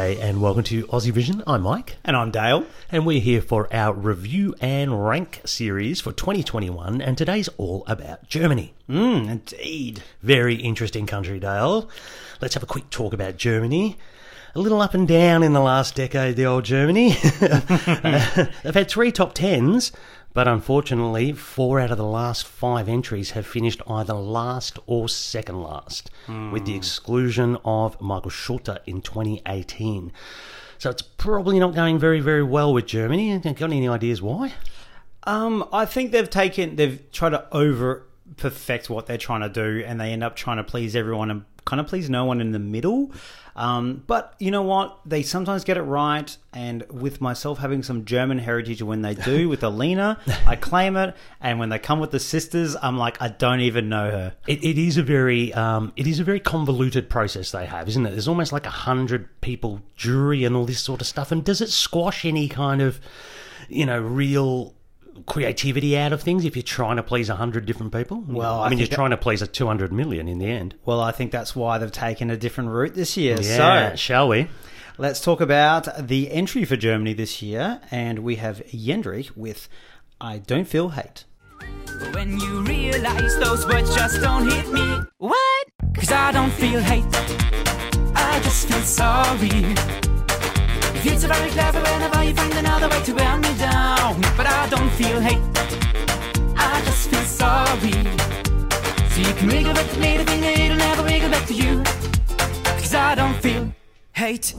G'day and welcome to Aussie Vision. I'm Mike, And I'm Dale. and we're here for our review and rank series for 2021. And today's all about Germany. Mm, indeed. Very interesting country, Dale. Let's have a quick talk about Germany. A little up and down in the last decade, the old Germany. They've had three top tens, but unfortunately, four out of the last five entries have finished either last or second last, with the exclusion of Michael Schulte in 2018. So it's probably not going very, very well with Germany. Got any ideas why? Um, I think they've taken, they've tried to over perfect what they're trying to do, and they end up trying to please everyone and kind of please no one in the middle. Um, but you know what? They sometimes get it right, and with myself having some German heritage, when they do with Alina, I claim it, and when they come with the sisters, I'm like, I don't even know her. It, it is a very um, it is a very convoluted process they have, isn't it? There's almost like a hundred people jury and all this sort of stuff. And does it squash any kind of you know real creativity out of things if you're trying to please a hundred different people? Well, I, I mean, you're that- trying to please a two hundred million in the end. Well, I think that's why they've taken a different route this year. Yeah, So, shall we? Let's talk about the entry for Germany this year, and we have Jendrik with I Don't Feel Hate. When you realize those words just don't hit me. What? Cause I don't feel hate. I just feel sorry. So very clever whenever you find another way to wear me down. But I don't feel hate. I just feel sorry. So you can wiggle back to me think that it'll never wiggle back to you. Cause I don't feel hate.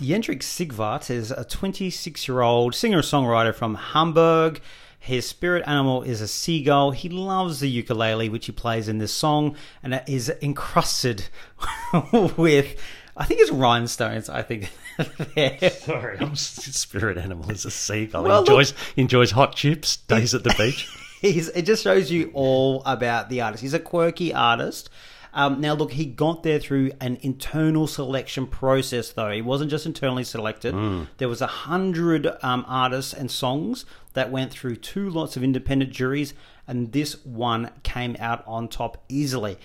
Jendrik Sigwart is a 26 year old singer songwriter from Hamburg. His spirit animal is a seagull. He loves the ukulele, which he plays in this song, and it is encrusted with, I think it's rhinestones. I think. Sorry, I'm spirit animal is a seagull. Well, enjoys enjoys hot chips, days at the beach. He's, it just shows you all about the artist. He's a quirky artist. Um, now, look, he got there through an internal selection process, though. He wasn't just internally selected. There was a hundred um, artists and songs that went through two lots of independent juries, and this one came out on top easily.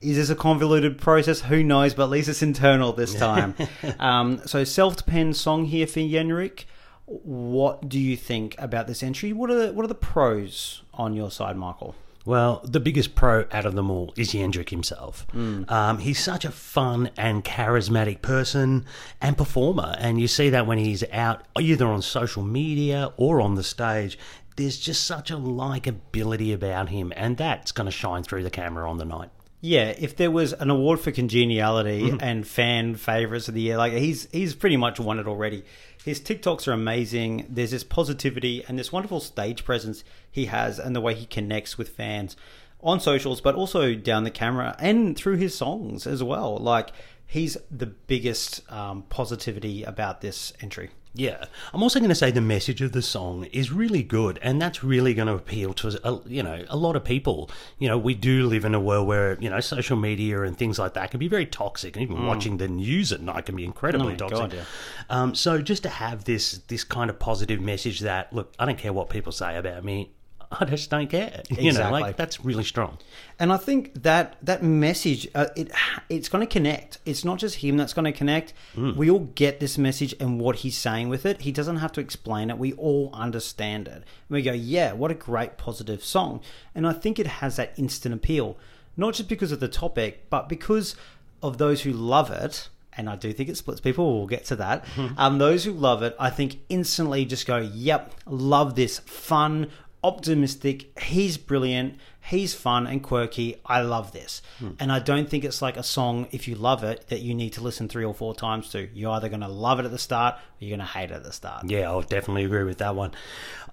Is this a convoluted process? Who knows? But at least it's internal this time. um, so, self-penned song here for Jendrik. What do you think about this entry? What are the, what are the pros on your side, Michael? Well, the biggest pro out of them all is Jendrik himself. Um, he's such a fun and charismatic person and performer, and you see that when he's out either on social media or on the stage. There's just such a likability about him, and that's going to shine through the camera on the night. Yeah, if there was an award for congeniality and fan favorites of the year, like he's he's pretty much won it already. His TikToks are amazing. There's this positivity and this wonderful stage presence he has, and the way he connects with fans on socials, but also down the camera and through his songs as well. Like he's the biggest um, positivity about this entry. Yeah, I'm also going to say the message of the song is really good, and that's really going to appeal to a, you know a lot of people. You know, we do live in a world where you know social media and things like that can be very toxic, and even watching the news at night can be incredibly Mm. Oh toxic. God, yeah. um, so just to have this this kind of positive message that look, I don't care what people say about me. I just don't care. You know, like that's really strong. And I think that that message, uh, it it's going to connect. It's not just him that's going to connect. We all get this message and what he's saying with it. He doesn't have to explain it. We all understand it. And we go, yeah, what a great positive song. And I think it has that instant appeal, not just because of the topic, but because of those who love it. And I do think it splits people. We'll get to that. Um, those who love it, I think, instantly just go, "Yep, love this fun, optimistic. He's brilliant. He's fun and quirky. I love this. And I don't think it's like a song, if you love it, that you need to listen three or four times to. You're either going to love it at the start or you're going to hate it at the start. Yeah, I'll definitely agree with that one.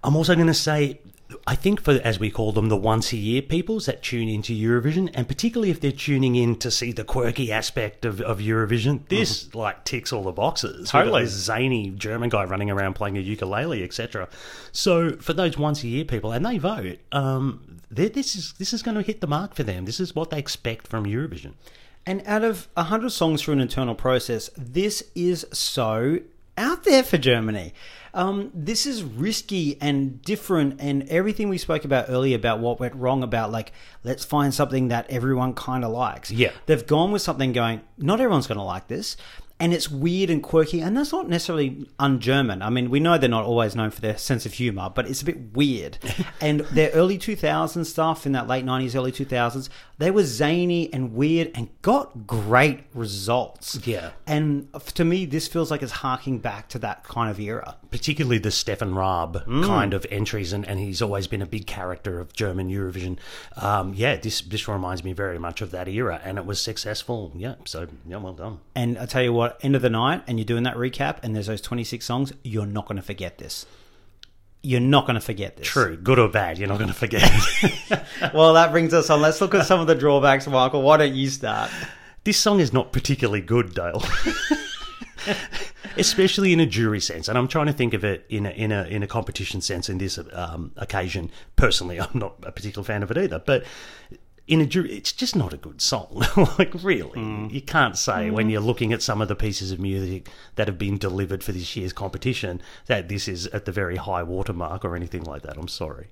I'm also going to say, I think for as we call them, the once a year peoples that tune into Eurovision, and particularly if they're tuning in to see the quirky aspect of, of Eurovision, this like ticks all the boxes. Totally. this zany German guy running around playing a ukulele, etc. So for those once a year people, and they vote, um, they- this is this is going to hit the mark for them. This is what they expect from Eurovision. And out of 100 songs through an internal process, this is so out there for Germany. Um, this is risky and different, and everything we spoke about earlier about what went wrong. About like, let's find something that everyone kind of likes. Yeah. they've gone with something going. Not everyone's going to like this. And it's weird and quirky, and that's not necessarily un-German. I mean, we know they're not always known for their sense of humor, but it's a bit weird. and their early 2000s stuff in that late 90s, early 2000s, they were zany and weird and got great results. Yeah. And to me, this feels like it's harking back to that kind of era. particularly the Stefan Raab kind of entries, and, and he's always been a big character of German Eurovision. Um, yeah, this this reminds me very much of that era, and it was successful. Yeah, so yeah, well done. And I tell you what, end of the night, and you're doing that recap, and there's those 26 songs, you're not going to forget this. You're not going to forget this. True, good or bad, you're not going to forget. Well, that brings us on. Let's look at some of the drawbacks, Michael. Why don't you start? this song is not particularly good, Dale. Especially in a jury sense, and I'm trying to think of it in a in a in a competition sense. In this um, occasion, personally, I'm not a particular fan of it either. But in a jury, it's just not a good song. like really, mm. you can't say when mm. you're looking at some of the pieces of music that have been delivered for this year's competition that this is at the very high watermark or anything like that. I'm sorry.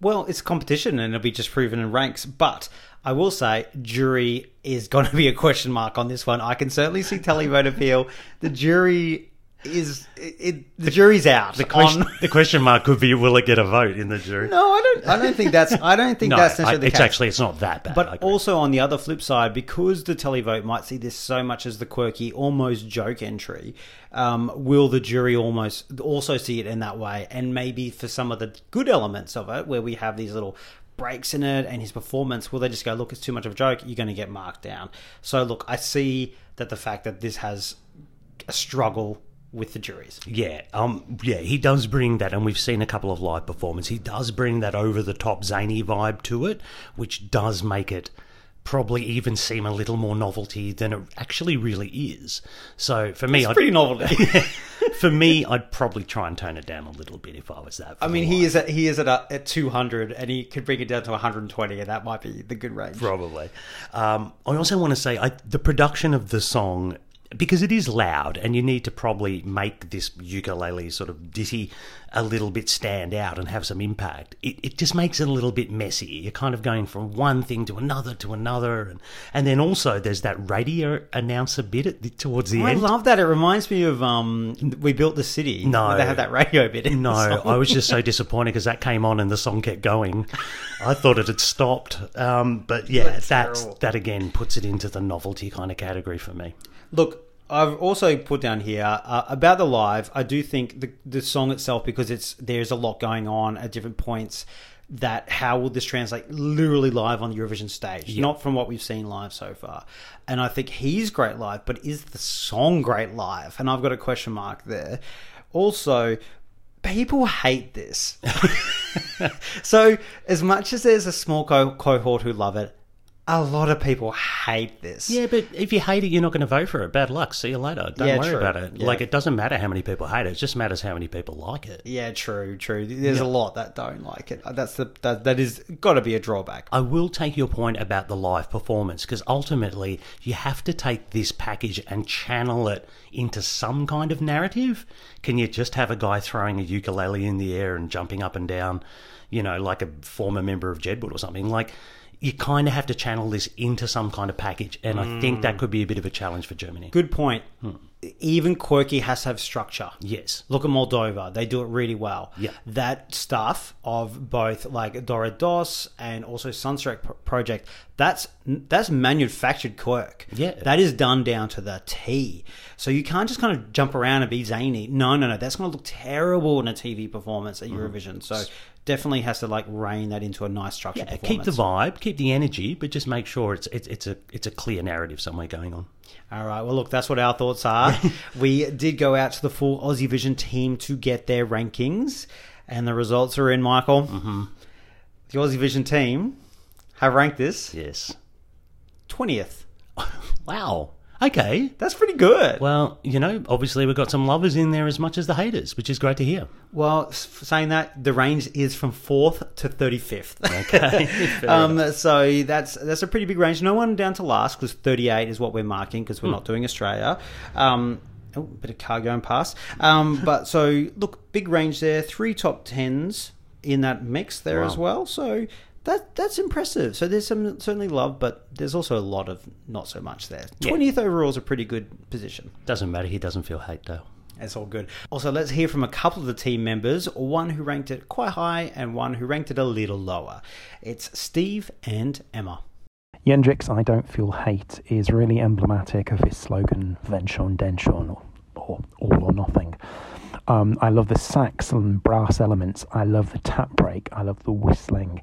Well, it's competition and it'll be just proven in ranks. But I will say, jury is going to be a question mark on this one. I can certainly see telly televote appeal. The jury is it, it, the jury's out. The question, on- the question mark could be: Will it get a vote in the jury? no, I don't. I don't think that's. I don't think No, that's I- necessarily the it's actually it's not that bad. But also on the other flip side, because the televote might see this so much as the quirky, almost joke entry, um, will the jury almost also see it in that way? And maybe for some of the good elements of it, where we have these little breaks in it and his performance, will they just go, look, it's too much of a joke, you're going to get marked down. So, look, I see that the fact that this has a struggle with the juries. Yeah, um, yeah, he does bring that, and we've seen a couple of live performances. He does bring that over the top zany vibe to it, which does make it probably even seem a little more novelty than it actually really is. So for me, I'd, Pretty novel. for me, I'd probably try and tone it down a little bit if I was that. I mean, he is at he is at, a, at 200, and he could bring it down to 120, and that might be the good range. Probably. Um, I also want to say I, the production of the song, because it is loud, and you need to probably make this ukulele sort of ditty a little bit stand out and have some impact. It, it just makes it a little bit messy. You're kind of going from one thing to another to another, and, and then also there's that radio announcer bit at the, towards the I end. I love that. It reminds me of um, We Built the City. No. they have that radio bit. In No. I was just so disappointed because that came on and the song kept going. I thought it had stopped, um, but yeah, That's that's, that again puts it into the novelty kind of category for me. Look, I've also put down here uh, about the live. I do think the the song itself, because it's there's a lot going on at different points. That how will this translate literally live on the Eurovision stage? Not from what we've seen live so far. And I think he's great live, but is the song great live? And I've got a question mark there. Also, people hate this. so, as much as there's a small co- cohort who love it, a lot of people hate this. Yeah, but if you hate it, you're not going to vote for it. Bad luck. See you later. Don't Yeah, worry true. about it. Yeah. Like, it doesn't matter how many people hate it. It just matters how many people like it. Yeah, true, true. There's a lot that don't like it. That's the that that is got to be a drawback. I will take your point about the live performance because ultimately you have to take this package and channel it into some kind of narrative. Can you just have a guy throwing a ukulele in the air and jumping up and down, you know, like a former member of Jedward or something? Like, you kind of have to channel this into some kind of package, and I think that mm. could be a bit of a challenge for Germany. Good point. Hmm. Even quirky has to have structure. Yes. Look at Moldova; they do it really well. Yeah. that stuff of both like DoReDoS and also SunStroke Project. That's that's manufactured quirk. Yeah. that is done down to the T. So you can't just kind of jump around and be zany. No, no, no. That's going to look terrible in a TV performance at mm-hmm. Eurovision. So definitely has to like rein that into a nice structure. Yeah, keep the vibe, keep the energy, but just make sure it's it's it's a it's a clear narrative somewhere going on. All right. Well, look, that's what our thoughts are. we did go out to the full Aussie Vision team to get their rankings, and the results are in, Michael. Mm-hmm. The Aussie Vision team have ranked this Yes. 20th. Wow. Okay. That's pretty good. Well, you know, obviously we've got some lovers in there as much as the haters, which is great to hear. Well, s- saying that, the range is from 4th to 35th. Okay. Fair um, so that's that's a pretty big range. No one down to last because 38 is what we're marking because we're not doing Australia. Um, Oh, bit of car going past. Um, but so look, big range there. Three top tens in that mix there Wow. as well. So that that's impressive. So there's some certainly love, but there's also a lot of not so much there. Yeah. Twentieth overall is a pretty good position. Doesn't matter. He doesn't feel hate, though. It's all good. Also, let's hear from a couple of the team members, one who ranked it quite high and one who ranked it a little lower. It's Steve and Emma. Jendrik's, I don't feel hate, is really emblematic of his slogan, Venshon Denshon, or, or all or nothing. Um, I love the sax and brass elements. I love the tap break. I love the whistling.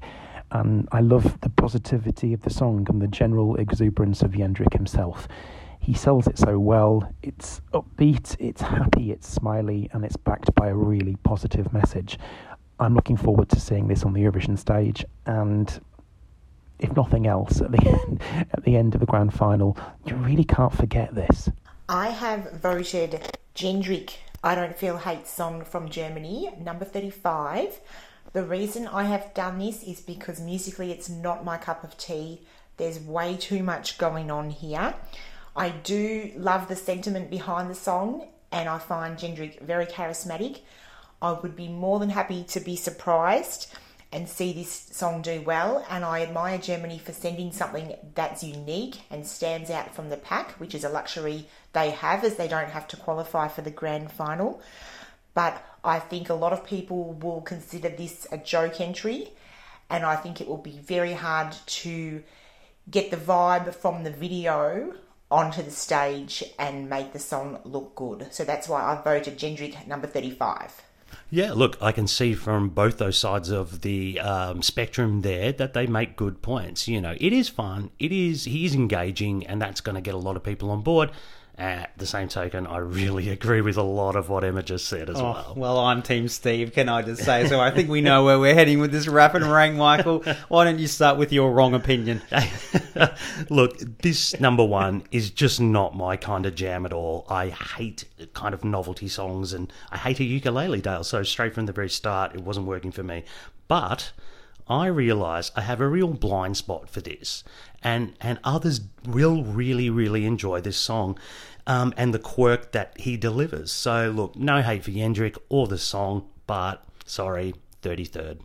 And I love the positivity of the song and the general exuberance of Jendrik himself. He sells it so well. It's upbeat, it's happy, it's smiley, and it's backed by a really positive message. I'm looking forward to seeing this on the Eurovision stage, and if nothing else, at the end, at the end of the grand final, you really can't forget this. I have voted Jendrik, I Don't Feel Hate song from Germany, number 35. The reason I have done this is because musically it's not my cup of tea. There's way too much going on here. I do love the sentiment behind the song and I find Jendrik very charismatic. I would be more than happy to be surprised and see this song do well. And I admire Germany for sending something that's unique and stands out from the pack, which is a luxury they have as they don't have to qualify for the grand final. But I think a lot of people will consider this a joke entry, and I think it will be very hard to get the vibe from the video onto the stage and make the song look good. So that's why I voted Jendrik number 35. Yeah, look, I can see from both those sides of the um, spectrum there that they make good points. You know, it is fun, it is he is engaging, and that's going to get a lot of people on board. At the same token, I really agree with a lot of what Emma just said as oh, well. Oh, well, I'm Team Steve, can I just say? So I think we know where we're heading with this rap and rank, Michael. Why don't you start with your wrong opinion? Look, this number one is just not my kind of jam at all. I hate kind of novelty songs and I hate a ukulele, Dale. So straight from the very start, it wasn't working for me. But I realise I have a real blind spot for this, and and others will really really enjoy this song, um, and the quirk that he delivers. So look, no hate for Jendrik or the song, but sorry, thirty third.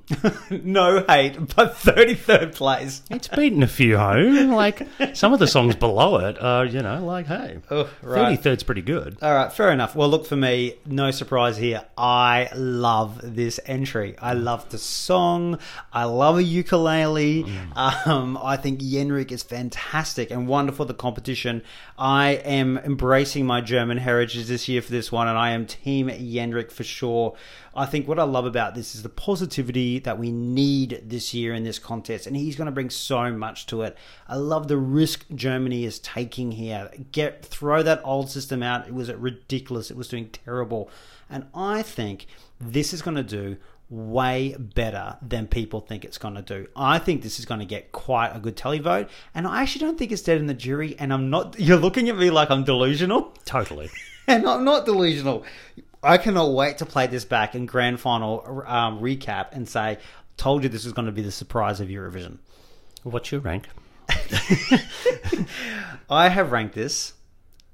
no hate, but 33rd place. It's beaten a few home. Like some of the songs below it are, you know, like hey, Oh, right. thirty third's pretty good. All right, fair enough. Well, look for me, no surprise here. I love this entry. I love the song. I love a ukulele. Um, I think Jendrik is fantastic and wonderful. The competition. I am embracing my German heritage this year for this one, and I am Team Jendrik for sure. I think what I love about this is the positivity that we need this year in this contest, and he's going to bring so much to it. I love the risk Germany is taking here. Get throw that old system out. It was ridiculous. It was doing terrible, and I think this is going to do way better than people think it's going to do. I think this is going to get quite a good televote, and I actually don't think it's dead in the jury. And I'm not. You're looking at me like I'm delusional Totally. and I'm not delusional. I cannot wait to play this back in grand final um, recap and say, "Told you this was going to be the surprise of Eurovision." What's your rank? I have ranked this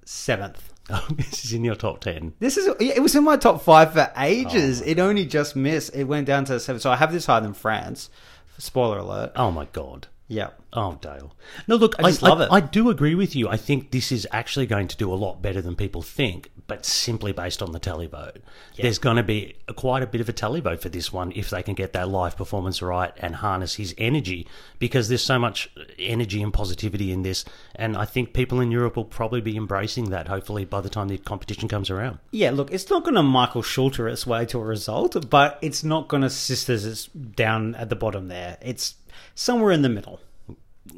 seventh. Oh, this is in your top ten. This is it was in my top five for ages. It only just missed. It went down to seven. So I have this higher than France. Spoiler alert. Oh my god. Yeah. Oh, Dale. No, look, I just love I, it. I do agree with you. I think this is actually going to do a lot better than people think, but simply based on the televote. There's going to be quite a bit of a televote for this one if they can get that live performance right and harness his energy, because there's so much energy and positivity in this. And I think people in Europe will probably be embracing that, hopefully, by the time the competition comes around. Yeah, look, it's not going to Michael Schulter its way to a result, but it's not going to sisters its down at the bottom there. It's somewhere in the middle.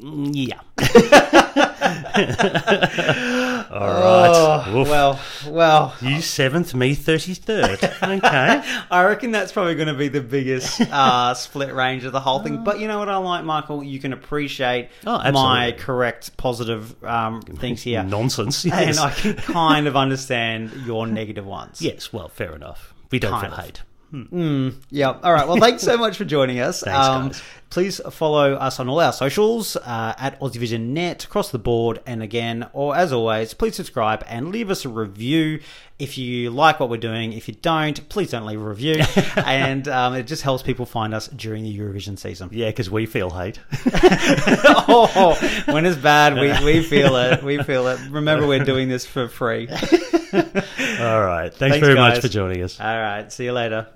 Mm, Yeah. All right. Oh, Well, well, you seventh, me 33rd. Okay. I reckon that's probably going to be the biggest uh, split range of the whole thing. But you know what I like, Michael? You can appreciate Oh, my correct, positive um, things here. Nonsense. And I can kind of understand your negative ones. Yes, well, fair enough. We don't Kind feel of. hate. Yeah. All right. Well, thanks so much for joining us. Um, guys. Please follow us on all our socials uh, at Net across the board. And again, or as always, please subscribe and leave us a review if you like what we're doing. If you don't, please don't leave a review. and um, it just helps people find us during the Eurovision season. Yeah, because we feel hate. oh, when it's bad, we, we feel it. We feel it. Remember, we're doing this for free. All right. Thanks, Thanks, very much for joining us. All right. See you later.